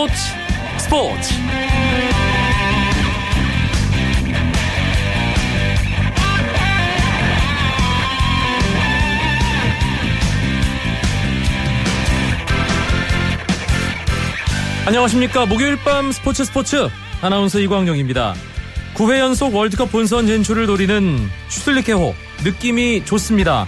스포츠 스포츠. 안녕하십니까. 목요일 밤 스포츠 스포츠. 아나운서 이광용입니다. 9회 연속 월드컵 본선 진출을 노리는 슈틀리케호. 느낌이 좋습니다.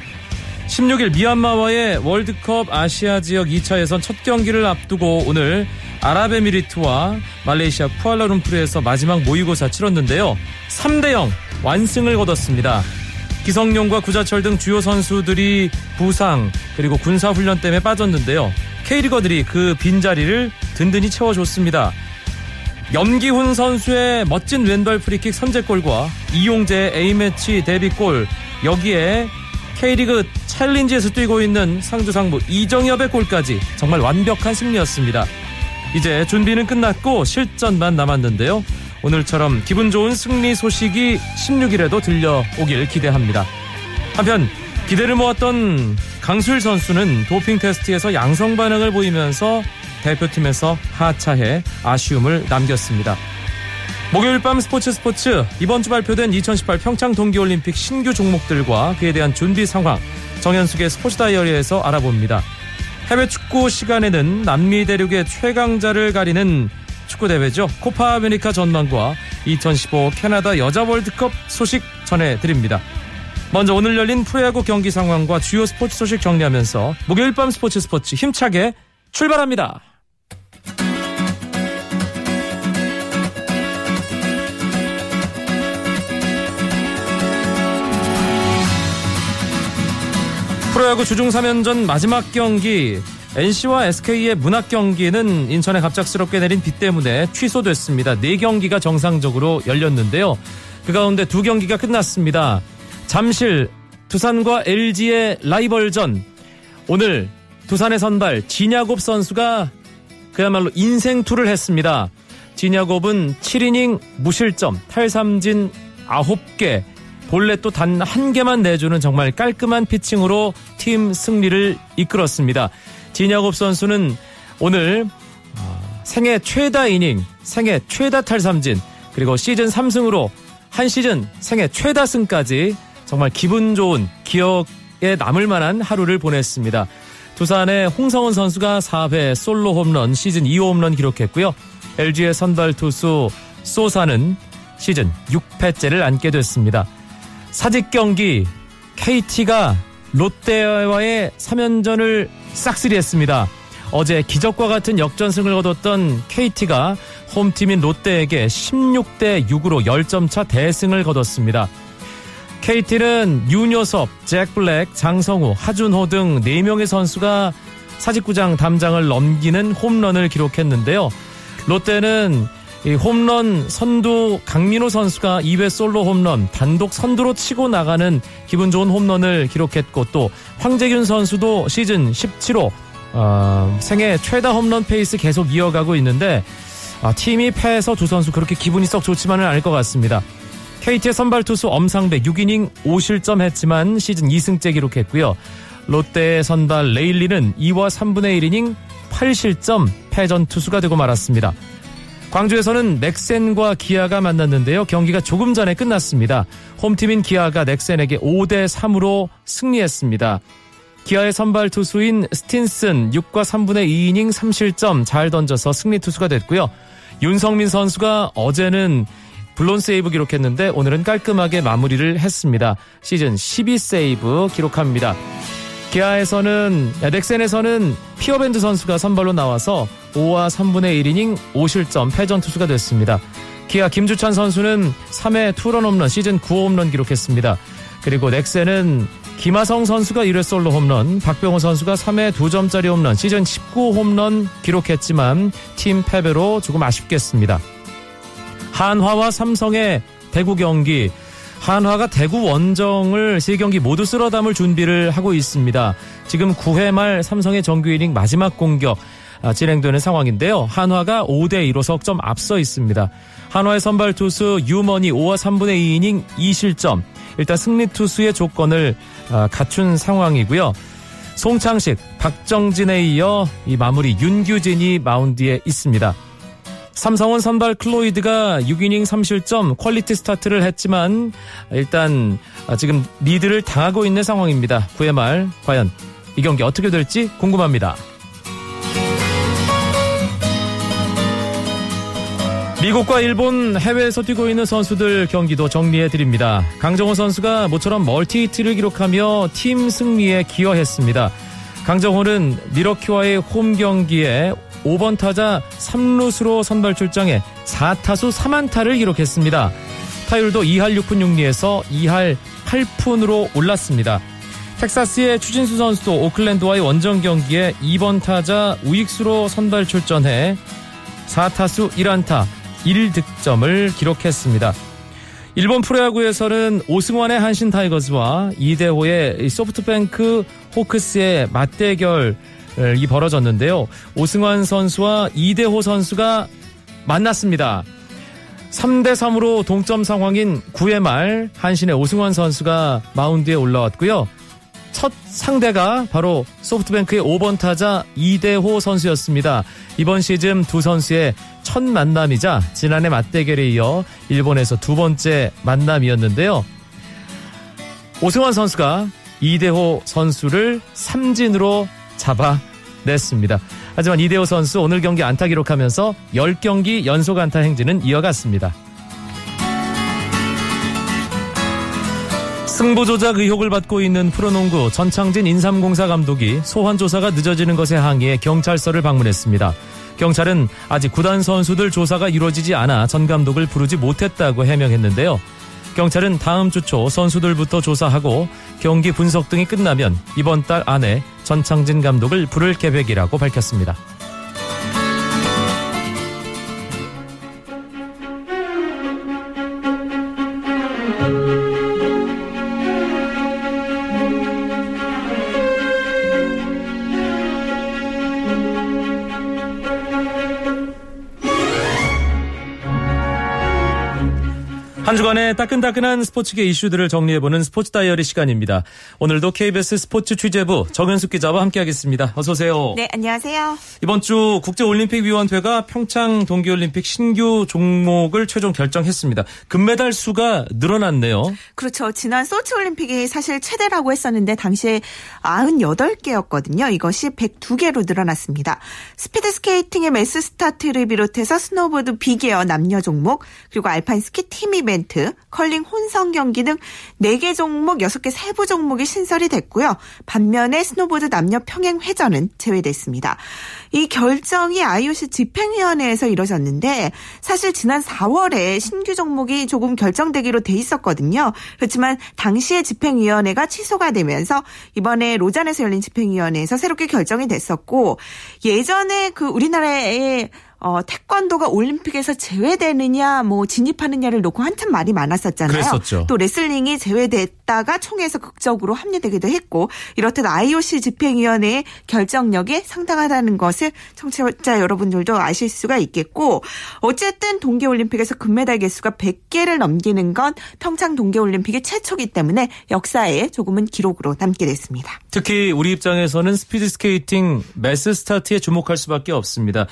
16일 미얀마와의 월드컵 아시아 지역 2차 예선 첫 경기를 앞두고 오늘 아랍에미리트와 말레이시아 쿠알라룸푸르에서 마지막 모의고사 치렀는데요. 3대0 완승을 거뒀습니다. 기성용과 구자철 등 주요 선수들이 부상 그리고 군사훈련 때문에 빠졌는데요. K리거들이 그 빈자리를 든든히 채워줬습니다. 염기훈 선수의 멋진 왼발 프리킥 선제골과 이용재 A매치 데뷔골 여기에 K리그 챌린지에서 뛰고 있는 상주상무 이정협의 골까지 정말 완벽한 승리였습니다. 이제 준비는 끝났고 실전만 남았는데요. 오늘처럼 기분 좋은 승리 소식이 16일에도 들려오길 기대합니다. 한편 기대를 모았던 강수일 선수는 도핑 테스트에서 양성 반응을 보이면서 대표팀에서 하차해 아쉬움을 남겼습니다. 목요일 밤 스포츠 스포츠 이번 주 발표된 2018 평창 동계올림픽 신규 종목들과 그에 대한 준비 상황 정현숙의 스포츠 다이어리에서 알아봅니다. 해외 축구 시간에는 남미 대륙의 최강자를 가리는 축구 대회죠. 코파 아메리카 전망과 2015 캐나다 여자 월드컵 소식 전해드립니다. 먼저 오늘 열린 프로야구 경기 상황과 주요 스포츠 소식 정리하면서 목요일 밤 스포츠 스포츠 힘차게 출발합니다. 프로야구 주중 3연전 마지막 경기 NC와 SK의 문학 경기는 인천에 갑작스럽게 내린 비 때문에 취소됐습니다. 4경기가 정상적으로 열렸는데요. 그 가운데 두 경기가 끝났습니다. 잠실 두산과 LG의 라이벌전 오늘 두산의 선발 진야곱 선수가 그야말로 인생투를 했습니다. 진야곱은 7이닝 무실점 탈삼진 9개 본래 또 단 한 개만 내주는 정말 깔끔한 피칭으로 팀 승리를 이끌었습니다. 진야곱 선수는 오늘 어, 생애 최다 이닝, 생애 최다 탈삼진, 그리고 시즌 3승으로 한 시즌 생애 최다 승까지 정말 기분 좋은 기억에 남을 만한 하루를 보냈습니다. 두산의 홍성훈 선수가 4회 솔로 홈런 시즌 2호 홈런 기록했고요. LG의 선발 투수 소사는 시즌 6패째를 안게 됐습니다. 사직 경기 KT가 롯데와의 3연전을 싹쓸이했습니다. 어제 기적과 같은 역전승을 거뒀던 KT가 홈팀인 롯데에게 16대 6으로 10점 차 대승을 거뒀습니다. KT는 윤효섭, 잭 블랙, 장성우, 하준호 등 4명의 선수가 사직구장 담장을 넘기는 홈런을 기록했는데요. 롯데는 이 홈런 선두 강민호 선수가 2회 솔로 홈런 단독 선두로 치고 나가는 기분 좋은 홈런을 기록했고 또 황재균 선수도 시즌 17호 어, 생애 최다 홈런 페이스 계속 이어가고 있는데 아, 팀이 패해서 두 선수 그렇게 기분이 썩 좋지만은 않을 것 같습니다. KT의 선발 투수 엄상백 6이닝 5실점 했지만 시즌 2승째 기록했고요. 롯데의 선발 레일리는 2와 3분의 1이닝 8실점 패전 투수가 되고 말았습니다. 광주에서는 넥센과 기아가 만났는데요. 경기가 조금 전에 끝났습니다. 홈팀인 기아가 넥센에게 5대 3으로 승리했습니다. 기아의 선발 투수인 스틴슨 6과 3분의 2이닝 3실점 잘 던져서 승리 투수가 됐고요. 윤성민 선수가 어제는 블론 세이브 기록했는데 오늘은 깔끔하게 마무리를 했습니다. 시즌 12 세이브 기록합니다. 기아에서는 넥센에서는 피어밴드 선수가 선발로 나와서 5와 3분의 1이닝 5실점 패전 투수가 됐습니다. 기아 김주찬 선수는 3회 투런 홈런 시즌 9호 홈런 기록했습니다. 그리고 넥센은 김하성 선수가 1회 솔로 홈런, 박병호 선수가 3회 2점짜리 홈런, 시즌 19 홈런 기록했지만 팀 패배로 조금 아쉽겠습니다. 한화와 삼성의 대구 경기 한화가 대구 원정을 세 경기 모두 쓸어 담을 준비를 하고 있습니다. 지금 9회 말 삼성의 정규 이닝 마지막 공격 아, 진행되는 상황인데요. 한화가 5대 2로 석점 앞서 있습니다. 한화의 선발 투수 유머니 5와 3분의 2이닝 2실점. 일단 승리 투수의 조건을 아, 갖춘 상황이고요. 송창식, 박정진에 이어 이 마무리 윤규진이 마운드에 있습니다. 삼성은 선발 클로이드가 6이닝 3실점 퀄리티 스타트를 했지만 일단 지금 리드를 당하고 있는 상황입니다. 9회 말 과연 이 경기 어떻게 될지 궁금합니다. 미국과 일본 해외에서 뛰고 있는 선수들 경기도 정리해 드립니다. 강정호 선수가 모처럼 멀티히트를 기록하며 팀 승리에 기여했습니다. 강정호는 밀워키와의 홈 경기에 5번 타자 3루수로 선발 출장해 4타수 3안타를 기록했습니다. 타율도 2할 6푼 6리에서 2할 8푼으로 올랐습니다. 텍사스의 추진수 선수도 오클랜드와의 원정 경기에 2번 타자 우익수로 선발 출전해 4타수 1안타 1득점을 기록했습니다. 일본 프로야구에서는 오승환의 한신 타이거즈와 이대호의 소프트뱅크 호크스의 맞대결이 벌어졌는데요. 오승환 선수와 이대호 선수가 만났습니다. 3대 3으로 동점 상황인 9회 말 한신의 오승환 선수가 마운드에 올라왔고요. 첫 상대가 바로 소프트뱅크의 5번 타자 이대호 선수였습니다. 이번 시즌 두 선수의 첫 만남이자 지난해 맞대결에 이어 일본에서 두 번째 만남이었는데요. 오승환 선수가 이대호 선수를 삼진으로 잡아냈습니다. 하지만 이대호 선수 오늘 경기 안타 기록하면서 10경기 연속 안타 행진은 이어갔습니다. 승부 조작 의혹을 받고 있는 프로농구 전창진 인삼공사 감독이 소환 조사가 늦어지는 것에 항의해 경찰서를 방문했습니다. 경찰은 아직 구단 선수들 조사가 이루어지지 않아 전 감독을 부르지 못했다고 해명했는데요. 경찰은 다음 주 초 선수들부터 조사하고 경기 분석 등이 끝나면 이번 달 안에 전창진 감독을 부를 계획이라고 밝혔습니다. 주간의 따끈따끈한 스포츠계 이슈들을 정리해보는 스포츠 다이어리 시간입니다. 오늘도 KBS 스포츠 취재부 정현숙 기자와 함께하겠습니다. 어서 오세요. 네, 안녕하세요. 이번 주 국제올림픽위원회가 평창 동계올림픽 신규 종목을 최종 결정했습니다. 금메달 수가 늘어났네요. 그렇죠. 지난 소치올림픽이 사실 최대라고 했었는데 당시에 98개였거든요. 이것이 102개로 늘어났습니다. 스피드스케이팅의 매스 스타트를 비롯해서 스노보드 빅 에어 남녀 종목 그리고 알파인 스키 팀 이벤트 이벤트, 컬링 혼성 경기 등 4개 종목, 6개 세부 종목이 신설이 됐고요. 반면에 스노보드 남녀 평행 회전은 제외됐습니다. 이 결정이 IOC 집행위원회에서 이뤄졌는데 사실 지난 4월에 신규 종목이 조금 결정되기로 돼 있었거든요. 그렇지만 당시에 집행위원회가 취소가 되면서 이번에 로잔에서 열린 집행위원회에서 새롭게 결정이 됐었고 예전에 그 우리나라의 어, 태권도가 올림픽에서 제외되느냐, 뭐 진입하느냐를 놓고 한참 말이 많았었잖아요. 그랬었죠. 또 레슬링이 제외됐다가 총회에서 극적으로 합류되기도 했고 이렇듯 IOC 집행위원회의 결정력이 상당하다는 것을 청취자 여러분들도 아실 수가 있겠고 어쨌든 동계올림픽에서 금메달 개수가 100개를 넘기는 건 평창 동계올림픽이 최초기 때문에 역사에 조금은 기록으로 남게 됐습니다. 특히 우리 입장에서는 스피드 스케이팅 매스 스타트에 주목할 수밖에 없습니다.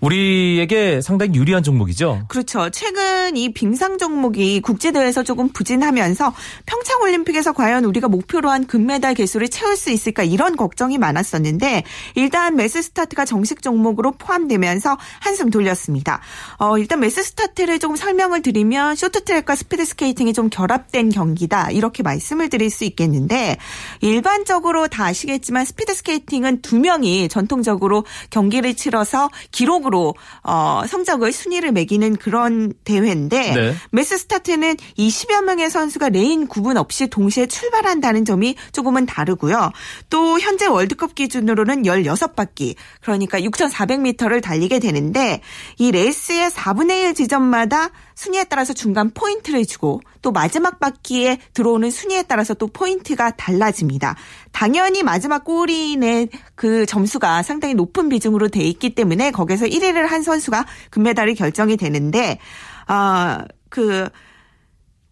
우리에게 상당히 유리한 종목이죠. 그렇죠. 최근 이 빙상 종목이 국제대회에서 조금 부진하면서 평창올림픽에서 과연 우리가 목표로 한 금메달 개수를 채울 수 있을까 이런 걱정이 많았었는데 일단 매스 스타트가 정식 종목으로 포함되면서 한숨 돌렸습니다. 어, 일단 매스 스타트를 조금 설명을 드리면 쇼트트랙과 스피드 스케이팅이 좀 결합된 경기다 이렇게 말씀을 드릴 수 있겠는데 일반적으로 다 아시겠지만 스피드 스케이팅은 두 명이 전통적으로 경기를 치러서 기록으로 어, 성적을 순위를 매기는 그런 대회인데 네. 매스 스타트는 20여 명의 선수가 레인 구분 없이 동시에 출발한다는 점이 조금은 다르고요. 또 현재 월드컵 기준으로는 16바퀴 그러니까 6,400m를 달리게 되는데 이 레이스의 4분의 1 지점마다 순위에 따라서 중간 포인트를 주고 또 마지막 바퀴에 들어오는 순위에 따라서 또 포인트가 달라집니다. 당연히 마지막 골인의 그 점수가 상당히 높은 비중으로 돼 있기 때문에 거기서 1위를 한 선수가 금메달이 결정이 되는데 아 그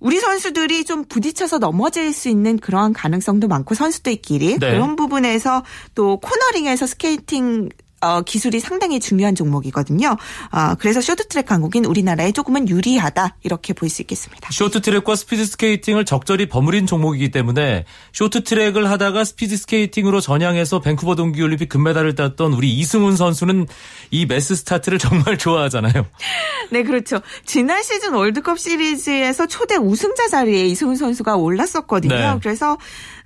우리 선수들이 좀 부딪혀서 넘어질 수 있는 그러한 가능성도 많고 선수들끼리 네. 그런 부분에서 또 코너링에서 스케이팅 어, 기술이 상당히 중요한 종목이거든요. 어, 그래서 쇼트트랙 강국인 우리나라에 조금은 유리하다 이렇게 볼 수 있겠습니다. 쇼트트랙과 스피드 스케이팅을 적절히 버무린 종목이기 때문에 쇼트트랙을 하다가 스피드 스케이팅으로 전향해서 밴쿠버 동계올림픽 금메달을 땄던 우리 이승훈 선수는 이 매스 스타트를 정말 좋아하잖아요. 네, 그렇죠. 지난 시즌 월드컵 시리즈에서 초대 우승자 자리에 이승훈 선수가 올랐었거든요. 네. 그래서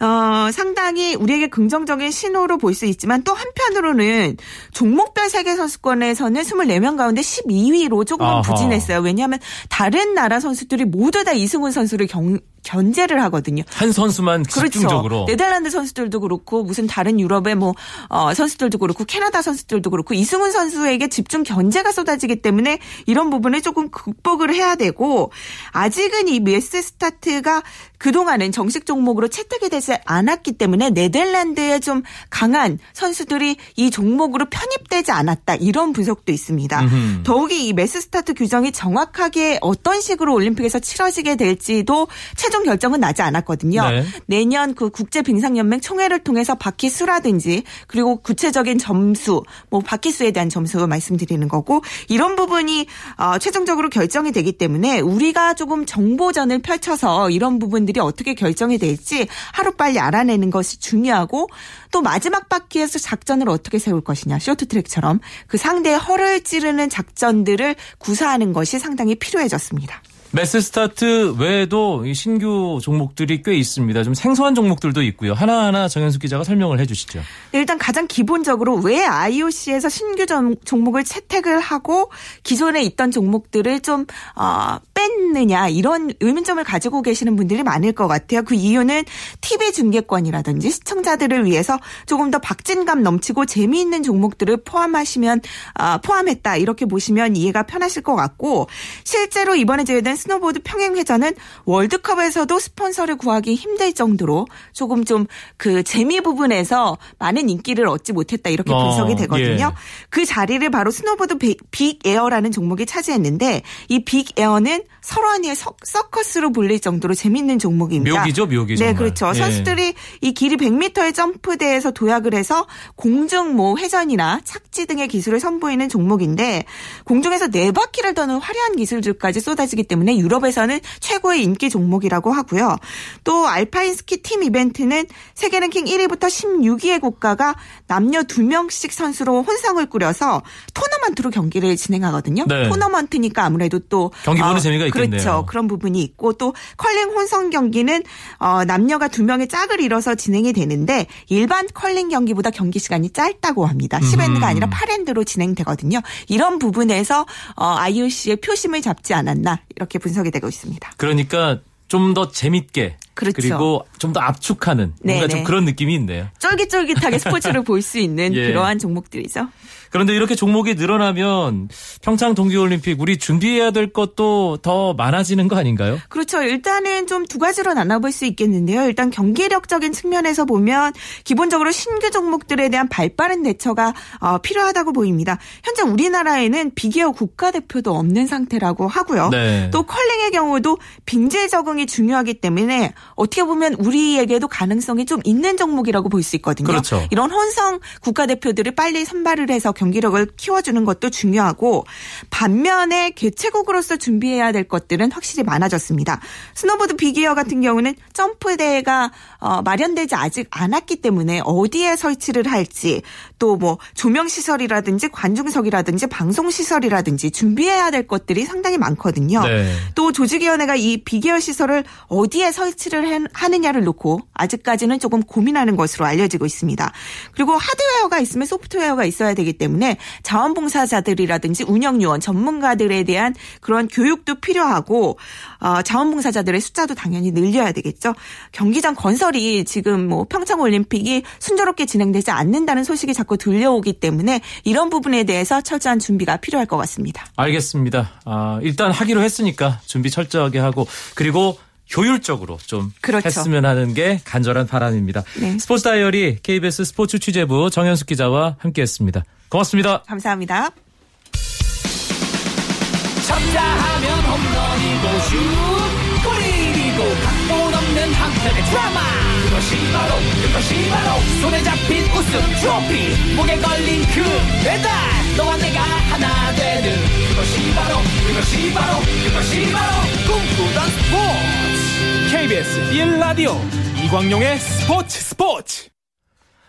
어, 상당히 우리에게 긍정적인 신호로 볼 수 있지만 또 한편으로는 종목별 세계 선수권에서는 24명 가운데 12위로 조금은 아하. 부진했어요. 왜냐하면 다른 나라 선수들이 모두 다 이승훈 선수를 경, 견제를 하거든요. 한 선수만 집중적으로. 그렇죠. 네덜란드 선수들도 그렇고 무슨 다른 유럽의 뭐 어, 선수들도 그렇고 캐나다 선수들도 그렇고 이승훈 선수에게 집중 견제가 쏟아지기 때문에 이런 부분을 조금 극복을 해야 되고 아직은 이 매스 스타트가 그동안은 정식 종목으로 채택이 되지 않았기 때문에 네덜란드의 좀 강한 선수들이 이 종목으로 편입되지 않았다 이런 분석도 있습니다. 음흠. 더욱이 이 매스 스타트 규정이 정확하게 어떤 식으로 올림픽에서 치러지게 될지도 최종 결정은 나지 않았거든요. 네. 내년 그 국제 빙상연맹 총회를 통해서 바퀴 수라든지 그리고 구체적인 점수, 뭐 바퀴 수에 대한 점수 말씀드리는 거고 이런 부분이 어, 최종적으로 결정이 되기 때문에 우리가 조금 정보전을 펼쳐서 이런 부분들 이 어떻게 결정이 될지 하루빨리 알아내는 것이 중요하고 또 마지막 바퀴에서 작전을 어떻게 세울 것이냐 쇼트트랙처럼 그 상대의 허를 찌르는 작전들을 구사하는 것이 상당히 필요해졌습니다. 매스 스타트 외에도 이 신규 종목들이 꽤 있습니다. 좀 생소한 종목들도 있고요. 하나하나 정현숙 기자가 설명을 해 주시죠. 일단 가장 기본적으로 왜 IOC에서 신규 종- 종목을 채택을 하고 기존에 있던 종목들을 좀 어, 뺐느냐 이런 의문점을 가지고 계시는 분들이 많을 것 같아요. 그 이유는 TV 중계권이라든지 시청자들을 위해서 조금 더 박진감 넘치고 재미있는 종목들을 포함하시면 아, 포함했다 이렇게 보시면 이해가 편하실 것 같고 실제로 이번에 제외된 스노보드 평행회전은 월드컵에서도 스폰서를 구하기 힘들 정도로 조금 좀 그 재미 부분에서 많은 인기를 얻지 못했다 이렇게 어, 분석이 되거든요. 예. 그 자리를 바로 스노보드 비- 빅 에어라는 종목이 차지했는데 이 빅 에어는 설원 위의 서- 서커스로 불릴 정도로 재밌는 종목입니다. 묘기죠, 묘기 네, 정말. 그렇죠. 예. 선수들이 이 길이 100m의 점프대에서 도약을 해서 공중 뭐 회전이나 착지 등의 기술을 선보이는 종목인데 공중에서 네 바퀴를 도는 화려한 기술들까지 쏟아지기 때문에 유럽에서는 최고의 인기 종목이라고 하고요. 또 알파인 스키 팀 이벤트는 세계 랭킹 1위부터 16위의 국가가 남녀 2명씩 선수로 혼성을 꾸려서 토너먼트로 경기를 진행하거든요. 네. 토너먼트니까 아무래도 또 경기 보는 어, 재미가 있겠네요. 그렇죠. 그런 부분이 있고 또 컬링 혼성 경기는 어, 남녀가 두 명의 짝을 이뤄서 진행이 되는데 일반 컬링 경기보다 경기 시간이 짧다고 합니다. 10엔드가 아니라 8엔드로 진행되거든요. 이런 부분에서 어, IOC의 표심을 잡지 않았나 이렇게 분석이 되고 있습니다. 그러니까 좀 더 재밌게 그렇죠. 리고 좀 더 압축하는 뭔가 네네. 좀 그런 느낌이 있네요. 쫄깃쫄깃하게 스포츠를 볼 수 있는 예. 그러한 종목들이죠. 그런데 이렇게 종목이 늘어나면 평창 동계올림픽 우리 준비해야 될 것도 더 많아지는 거 아닌가요? 그렇죠. 일단은 좀 두 가지로 나눠볼 수 있겠는데요. 일단 경기력적인 측면에서 보면 기본적으로 신규 종목들에 대한 발빠른 대처가 어, 필요하다고 보입니다. 현재 우리나라에는 비기어 국가대표도 없는 상태라고 하고요. 네. 또 컬링의 경우도 빙질 적응이 중요하기 때문에 어떻게 보면 우리에게도 가능성이 좀 있는 종목이라고 볼 수 있거든요. 그렇죠. 이런 혼성 국가대표들을 빨리 선발을 해서 경기력을 키워주는 것도 중요하고 반면에 개최국으로서 준비해야 될 것들은 확실히 많아졌습니다. 스노보드 빅 에어 같은 경우는 점프대가 어, 마련되지 아직 않았기 때문에 어디에 설치를 할지 또 뭐 조명 시설이라든지 관중석이라든지 방송 시설이라든지 준비해야 될 것들이 상당히 많거든요. 네. 또 조직위원회가 이 빅 에어 시설을 어디에 설치를 해- 하느냐를 놓고 아직까지는 조금 고민하는 것으로 알려지고 있습니다. 그리고 하드웨어가 있으면 소프트웨어가 있어야 되기 때문에 자원봉사자들이라든지 운영요원 전문가들에 대한 그런 교육도 필요하고 어, 자원봉사자들의 숫자도 당연히 늘려야 되겠죠. 경기장 건설이 지금 뭐 평창 올림픽이 순조롭게 진행되지 않는다는 소식이 자꾸 들려오기 때문에 이런 부분에 대해서 철저한 준비가 필요할 것 같습니다. 알겠습니다. 아, 일단 하기로 했으니까 준비 철저하게 하고 그리고 효율적으로 좀 그렇죠. 했으면 하는 게 간절한 바람입니다. 네. 스포츠 다이어리 KBS 스포츠 취재부 정현숙 기자와 함께했습니다. 고맙습니다. 감사합니다. 쳤다 하면 홈런이고 슛 골이 인터넷 드라마 그것이 바로 그것이 손에 잡힌 우승 트로피 목에 걸린 그 배달 너와 내가 하나 되는 그것이 바로 그것이 바로 그것이 바로 꿈꾸던 스포츠 KBS 1라디오 이광용의 스포츠 스포츠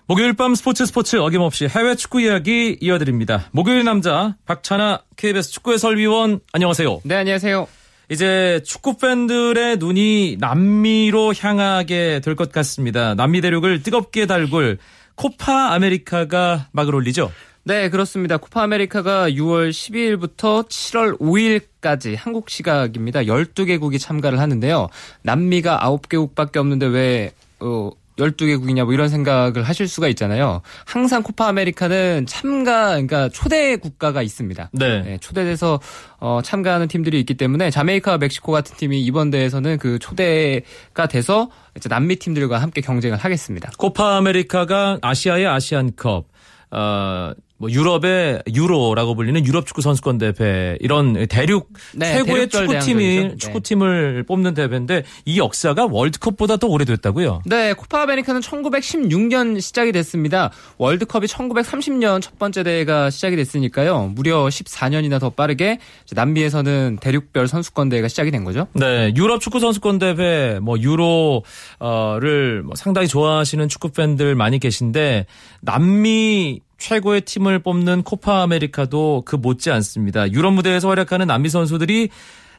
목요일 밤 스포츠 스포츠 어김없이 해외 축구 이야기 이어드립니다. 목요일 남자 박찬아 KBS 축구 해설위원 안녕하세요. 네, 안녕하세요. 이제 축구 팬들의 눈이 남미로 향하게 될 것 같습니다. 남미 대륙을 뜨겁게 달굴 코파 아메리카가 막을 올리죠. 네, 그렇습니다. 코파 아메리카가 6월 12일부터 7월 5일까지 한국 시각입니다. 12개국이 참가를 하는데요. 남미가 9개국밖에 없는데 왜 어, 12개국이냐 뭐 이런 생각을 하실 수가 있잖아요. 항상 코파 아메리카는 참가 그러니까 초대 국가가 있습니다. 네. 네, 초대돼서 어, 참가하는 팀들이 있기 때문에 자메이카와 멕시코 같은 팀이 이번 대회에서는 그 초대가 돼서 이제 남미 팀들과 함께 경쟁을 하겠습니다. 코파 아메리카가 아시아의 아시안컵, 어, 뭐 유럽의 유로라고 불리는 유럽 축구 선수권 대회 이런 대륙 네, 최고의 축구팀이. 네. 축구팀을 뽑는 대회인데 이 역사가 월드컵보다 더 오래됐다고요. 네, 코파 아메리카는 1916년 시작이 됐습니다. 월드컵이 1930년 첫 번째 대회가 시작이 됐으니까요. 무려 14년이나 더 빠르게 남미에서는 대륙별 선수권 대회가 시작이 된 거죠. 네, 유럽 축구 선수권 대회 뭐 유로를 뭐 상당히 좋아하시는 축구 팬들 많이 계신데 남미 최고의 팀을 뽑는 코파 아메리카도 그 못지 않습니다. 유럽 무대에서 활약하는 남미 선수들이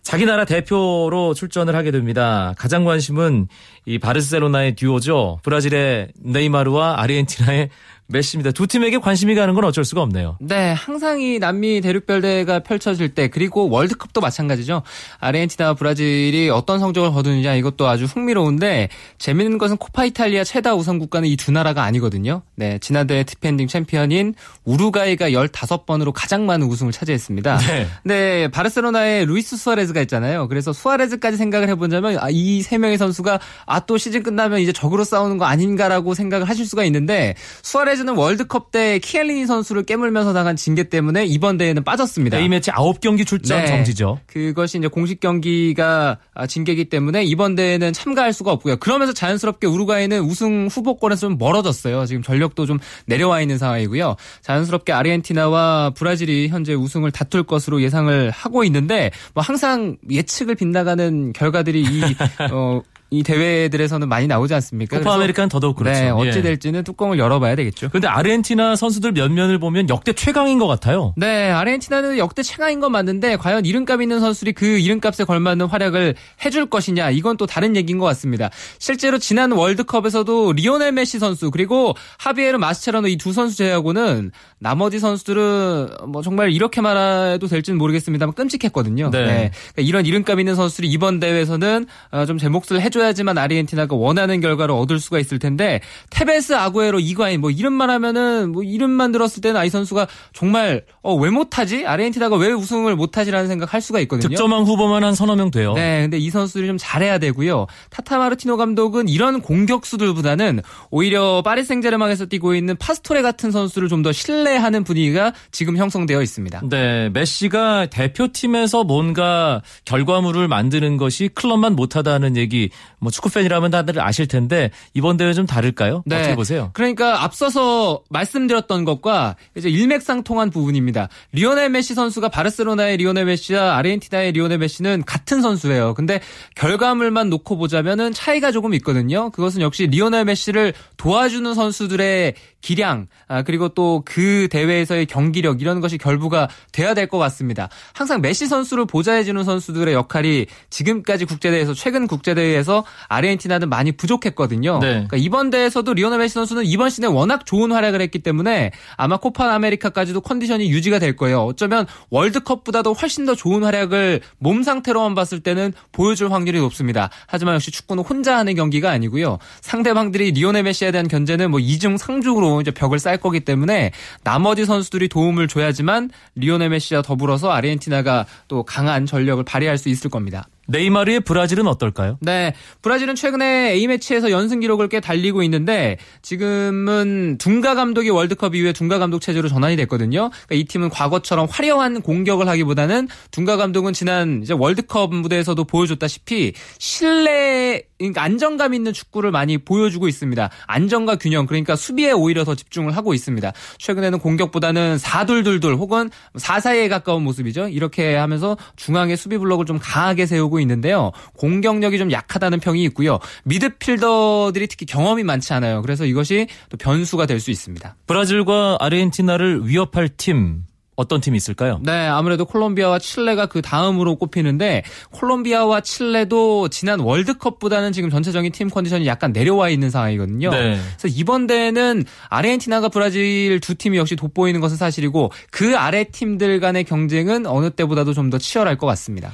자기 나라 대표로 출전을 하게 됩니다. 가장 관심은 이 바르셀로나의 듀오죠. 브라질의 네이마르와 아르헨티나의 메시입니다. 두 팀에게 관심이 가는 건 어쩔 수가 없네요. 네, 항상 이 남미 대륙별 대회가 펼쳐질 때 그리고 월드컵도 마찬가지죠. 아르헨티나와 브라질이 어떤 성적을 거두느냐 이것도 아주 흥미로운데 재밌는 것은 코파 이탈리아 최다 우승 국가는 이 두 나라가 아니거든요. 네, 지난 대회 디펜딩 챔피언인 우루과이가 15번으로 가장 많은 우승을 차지했습니다. 네. 네, 바르셀로나에 루이스 수아레즈가 있잖아요. 그래서 수아레즈까지 생각을 해보자면 아, 이 세 명의 선수가 아 또 시즌 끝나면 이제 적으로 싸우는 거 아닌가라고 생각을 하실 수가 있는데 수아레즈 는 월드컵 때 키엘리니 선수를 깨물면서 당한 징계 때문에 이번 대회는 빠졌습니다. A매치 9경기 출전 네. 정지죠. 그것이 이제 공식 경기가 아, 징계이기 때문에 이번 대회는 참가할 수가 없고요. 그러면서 자연스럽게 우루과이는 우승 후보권에서 좀 멀어졌어요. 지금 전력도 좀 내려와 있는 상황이고요. 자연스럽게 아르헨티나와 브라질이 현재 우승을 다툴 것으로 예상을 하고 있는데 뭐 항상 예측을 빗나가는 결과들이 이 어, 이 대회들에서는 많이 나오지 않습니까? 코파 아메리카는 더더욱 그렇죠. 네, 어찌 예. 될지는 뚜껑을 열어봐야 되겠죠. 근데 아르헨티나 선수들 면면을 보면 역대 최강인 것 같아요. 네, 아르헨티나는 역대 최강인 건 맞는데 과연 이름값 있는 선수들이 그 이름값에 걸맞는 활약을 해줄 것이냐 이건 또 다른 얘기인 것 같습니다. 실제로 지난 월드컵에서도 리오넬 메시 선수 그리고 하비에르 마스체라노 이 두 선수 제외하고는 나머지 선수들은 뭐 정말 이렇게 말해도 될지는 모르겠습니다만 끔찍했거든요. 네. 그러니까 이런 이름값 있는 선수들이 이번 대회에서는 어, 좀제 몫을 해줘야 지만 아르헨티나가 원하는 결과를 얻을 수가 있을 텐데 테베스 아구에로 이과인 뭐 이름만 하면은 뭐 이름만 들었을 때는 아이 선수가 정말 어, 왜 못하지 아르헨티나가 왜 우승을 못하지라는 생각 할 수가 있거든요. 득점왕 후보만 한 서너 명 돼요. 네, 근데 이 선수들이 좀 잘해야 되고요. 타타 마르티노 감독은 이런 공격수들보다는 오히려 파리 생제르맹에서 뛰고 있는 파스토레 같은 선수를 좀 더 신뢰하는 분위기가 지금 형성되어 있습니다. 네, 메시가 대표팀에서 뭔가 결과물을 만드는 것이 클럽만 못하다는 얘기, 뭐 축구 팬이라면 다들 아실 텐데 이번 대회 좀 다를까요? 어떻게 보세요? 그러니까 앞서서 말씀드렸던 것과 이제 일맥상통한 부분입니다. 리오넬 메시 선수가 바르셀로나의 리오넬 메시와 아르헨티나의 리오넬 메시는 같은 선수예요. 근데 결과물만 놓고 보자면은 차이가 조금 있거든요. 그것은 역시 리오넬 메시를 도와주는 선수들의 기량, 아, 그리고 또 그 대회에서의 경기력 이런 것이 결부가 돼야 될 것 같습니다. 항상 메시 선수를 보좌해주는 선수들의 역할이 지금까지 국제대회에서 최근 국제대회에서 아르헨티나는 많이 부족했거든요. 네. 그러니까 이번 대회에서도 리오넬 메시 선수는 이번 시즌에 워낙 좋은 활약을 했기 때문에 아마 코파 아메리카까지도 컨디션이 유지가 될 거예요. 어쩌면 월드컵보다도 훨씬 더 좋은 활약을 몸 상태로만 봤을 때는 보여줄 확률이 높습니다. 하지만 역시 축구는 혼자 하는 경기가 아니고요. 상대방들이 리오넬 메시에 대한 견제는 뭐 이중 삼중으로 이제 벽을 쌓을 거기 때문에 나머지 선수들이 도움을 줘야지만 리오넬 메시와 더불어서 아르헨티나가 또 강한 전력을 발휘할 수 있을 겁니다. 네이마르의 브라질은 어떨까요? 네, 브라질은 최근에 A매치에서 연승 기록을 꽤 달리고 있는데 지금은 둥가 감독이 월드컵 이후에 둥가 감독 체제로 전환이 됐거든요. 그러니까 이 팀은 과거처럼 화려한 공격을 하기보다는 둥가 감독은 지난 이제 월드컵 무대에서도 보여줬다시피 신뢰 그러니까 안정감 있는 축구를 많이 보여주고 있습니다. 안정과 균형 그러니까 수비에 오히려 더 집중을 하고 있습니다. 최근에는 공격보다는 4둘둘둘 혹은 4사에 가까운 모습이죠. 이렇게 하면서 중앙에 수비 블록을 좀 강하게 세우고 있는데요. 공격력이 좀 약하다는 평이 있고요. 미드필더들이 특히 경험이 많지 않아요. 그래서 이것이 또 변수가 될 수 있습니다. 브라질과 아르헨티나를 위협할 팀 어떤 팀이 있을까요? 네, 아무래도 콜롬비아와 칠레가 그 다음으로 꼽히는데 콜롬비아와 칠레도 지난 월드컵보다는 지금 전체적인 팀 컨디션이 약간 내려와 있는 상황이거든요. 네. 그래서 이번 대회는 아르헨티나가 브라질 두 팀이 역시 돋보이는 것은 사실이고 그 아래 팀들 간의 경쟁은 어느 때보다도 좀 더 치열할 것 같습니다.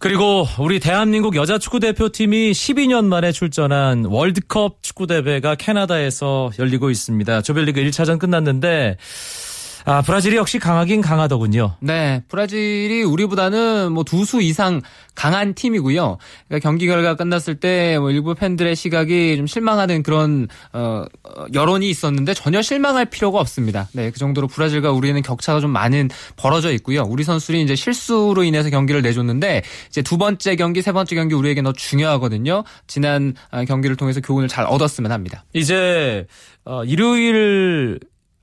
그리고 우리 대한민국 여자 축구 대표팀이 12년 만에 출전한 월드컵 축구 대회가 캐나다에서 열리고 있습니다. 조별리그 1차전 끝났는데 아, 브라질이 역시 강하긴 강하더군요. 네, 브라질이 우리보다는 뭐 두 수 이상 강한 팀이고요. 그러니까 경기 결과 끝났을 때 뭐 일부 팬들의 시각이 좀 실망하는 그런 어, 어, 여론이 있었는데 전혀 실망할 필요가 없습니다. 네, 그 정도로 브라질과 우리는 격차가 좀 많은 벌어져 있고요. 우리 선수들이 이제 실수로 인해서 경기를 내줬는데 이제 두 번째 경기, 세 번째 경기 우리에게 더 중요하거든요. 지난 아, 경기를 통해서 교훈을 잘 얻었으면 합니다. 이제 어, 일요일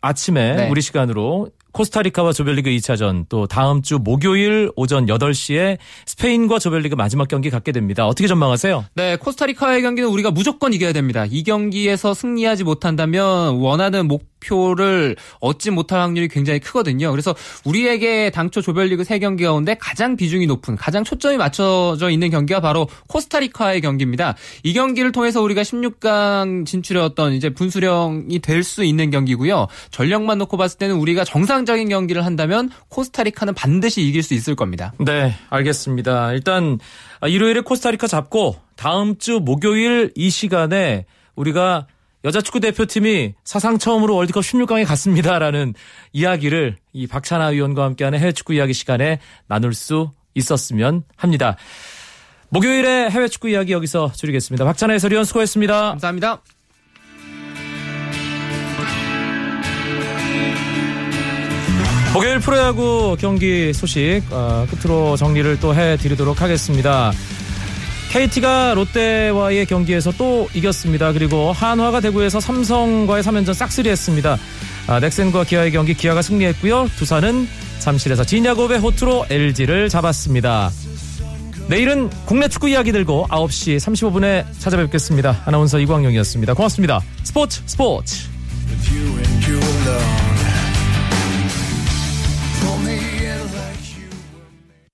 아침에 네. 우리 시간으로 코스타리카와 조별리그 2차전 또 다음 주 목요일 오전 8시에 스페인과 조별리그 마지막 경기 갖게 됩니다. 어떻게 전망하세요? 네, 코스타리카의 경기는 우리가 무조건 이겨야 됩니다. 이 경기에서 승리하지 못한다면 원하는 목 표를 얻지 못할 확률이 굉장히 크거든요. 그래서 우리에게 당초 조별리그 3경기 가운데 가장 비중이 높은, 가장 초점이 맞춰져 있는 경기가 바로 코스타리카의 경기입니다. 이 경기를 통해서 우리가 16강 진출의 어떤 이제 분수령이 될 수 있는 경기고요. 전력만 놓고 봤을 때는 우리가 정상적인 경기를 한다면 코스타리카는 반드시 이길 수 있을 겁니다. 네, 알겠습니다. 일단 아, 일요일에 코스타리카 잡고 다음 주 목요일 이 시간에 우리가 여자 축구 대표팀이 사상 처음으로 월드컵 16강에 갔습니다라는 이야기를 이 박찬하 위원과 함께하는 해외 축구 이야기 시간에 나눌 수 있었으면 합니다. 목요일에 해외 축구 이야기 여기서 줄이겠습니다. 박찬하 해설위원 수고했습니다. 감사합니다. 목요일 프로야구 경기 소식 어, 끝으로 정리를 또 해드리도록 하겠습니다. KT가 롯데와의 경기에서 또 이겼습니다. 그리고 한화가 대구에서 삼성과의 3연전 싹쓸이 했습니다. 아, 넥센과 기아의 경기 기아가 승리했고요. 두산은 잠실에서 진야곱의 호투로 LG를 잡았습니다. 내일은 국내 축구 이야기 들고 9시 35분에 찾아뵙겠습니다. 아나운서 이광용이었습니다. 고맙습니다. 스포츠 스포츠.